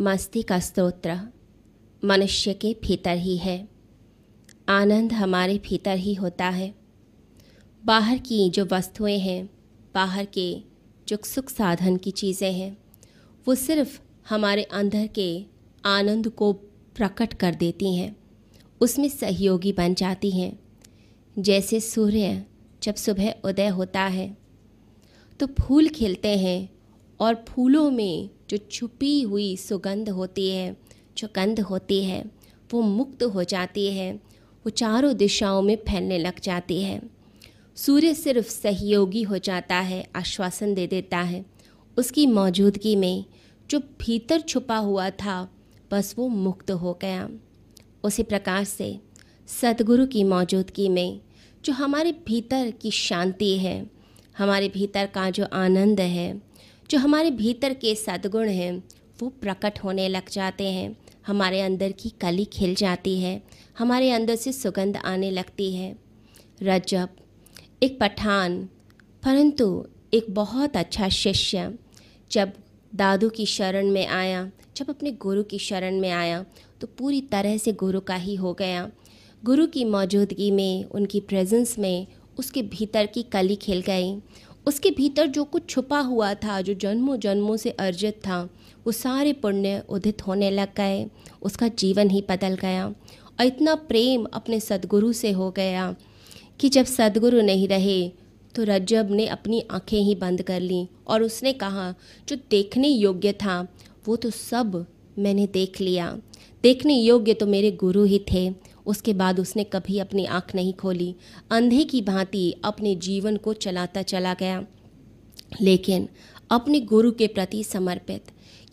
मस्ती का स्तोत्र मनुष्य के भीतर ही है। आनंद हमारे भीतर ही होता है। बाहर की जो वस्तुएँ हैं, बाहर के जो सुख साधन की चीज़ें हैं, वो सिर्फ़ हमारे अंदर के आनंद को प्रकट कर देती हैं। उसमें सहयोगी बन जाती हैं। जैसे सूर्य जब सुबह उदय होता है तो फूल खिलते हैं और फूलों में जो छुपी हुई सुगंध होती है, जो गंध होती है, वो मुक्त हो जाती है, वो चारों दिशाओं में फैलने लग जाती है। सूर्य सिर्फ़ सहयोगी हो जाता है, आश्वासन दे देता है। उसकी मौजूदगी में जो भीतर छुपा हुआ था, बस वो मुक्त हो गया। उसी प्रकार से सदगुरु की मौजूदगी में जो हमारे भीतर की शांति है, हमारे भीतर का जो आनंद है जो हमारे भीतर के सद्गुण हैं, वो प्रकट होने लग जाते हैं। हमारे अंदर की कली खिल जाती है, हमारे अंदर से सुगंध आने लगती है। रजब, एक पठान, परंतु एक बहुत अच्छा शिष्य, जब दादू की शरण में आया, जब अपने गुरु की शरण में आया तो पूरी तरह से गुरु का ही हो गया। गुरु की मौजूदगी में, उनकी प्रेजेंस में, उसके भीतर की कली खिल गई। उसके भीतर जो कुछ छुपा हुआ था, जो जन्मों जन्मों से अर्जित था, वो सारे पुण्य उदित होने लग गए। उसका जीवन ही बदल गया और इतना प्रेम अपने सदगुरु से हो गया कि जब सदगुरु नहीं रहे तो रज्जब ने अपनी आँखें ही बंद कर लीं और उसने कहा, जो देखने योग्य था, वो तो सब मैंने देख लिया। देखने योग्य तो मेरे गुरु ही थे उसके बाद उसने कभी अपनी आँख नहीं खोली। अंधे की भांति अपने जीवन को चलाता चला गया। लेकिन अपने गुरु के प्रति समर्पित।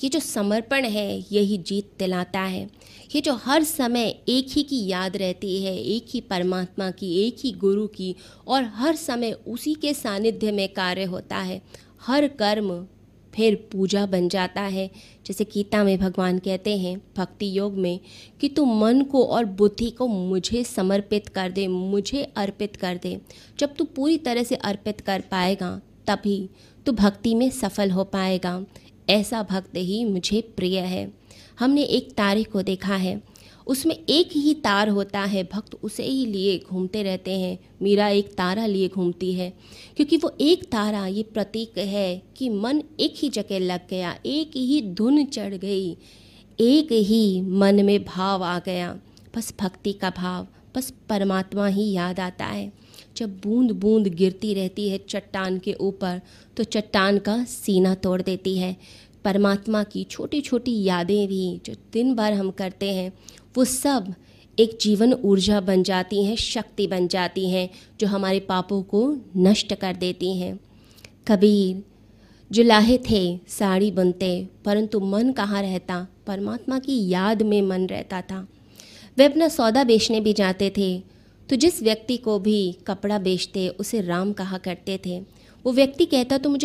ये जो समर्पण है, यही जीत दिलाता है। ये जो हर समय एक ही की याद रहती है, एक ही परमात्मा की, एक ही गुरु की, और हर समय उसी के सानिध्य में कार्य होता है। हर कर्म फिर पूजा बन जाता है। जैसे गीता में भगवान कहते हैं, भक्ति योग में कि तू मन को और बुद्धि को मुझे समर्पित कर दे, मुझे अर्पित कर दे। जब तू पूरी तरह से अर्पित कर पाएगा, तभी तू भक्ति में सफल हो पाएगा। ऐसा भक्त ही मुझे प्रिय है। हमने एक तारीख को देखा है। उसमें एक ही तार होता है। भक्त उसे ही लिए घूमते रहते हैं। मीरा एक तारा लिए घूमती है। क्योंकि वो एक तारा, ये प्रतीक है कि मन एक ही जगह लग गया, एक ही धुन चढ़ गई, एक ही मन में भाव आ गया। बस भक्ति का भाव, बस परमात्मा ही याद आता है। जब बूंद बूंद गिरती रहती है चट्टान के ऊपर तो चट्टान का सीना तोड़ देती है। परमात्मा की छोटी छोटी यादें भी जो दिन भर हम करते हैं, वो सब एक जीवन ऊर्जा बन जाती हैं, शक्ति बन जाती हैं, जो हमारे पापों को नष्ट कर देती हैं। कबीर जुलाहे थे, साड़ी बुनते, परंतु मन कहाँ रहता? परमात्मा की याद में मन रहता था। वे अपना सौदा बेचने भी जाते थे तो जिस व्यक्ति को भी कपड़ा बेचते, उसे राम कहा करते थे। वो व्यक्ति कहता तो मुझे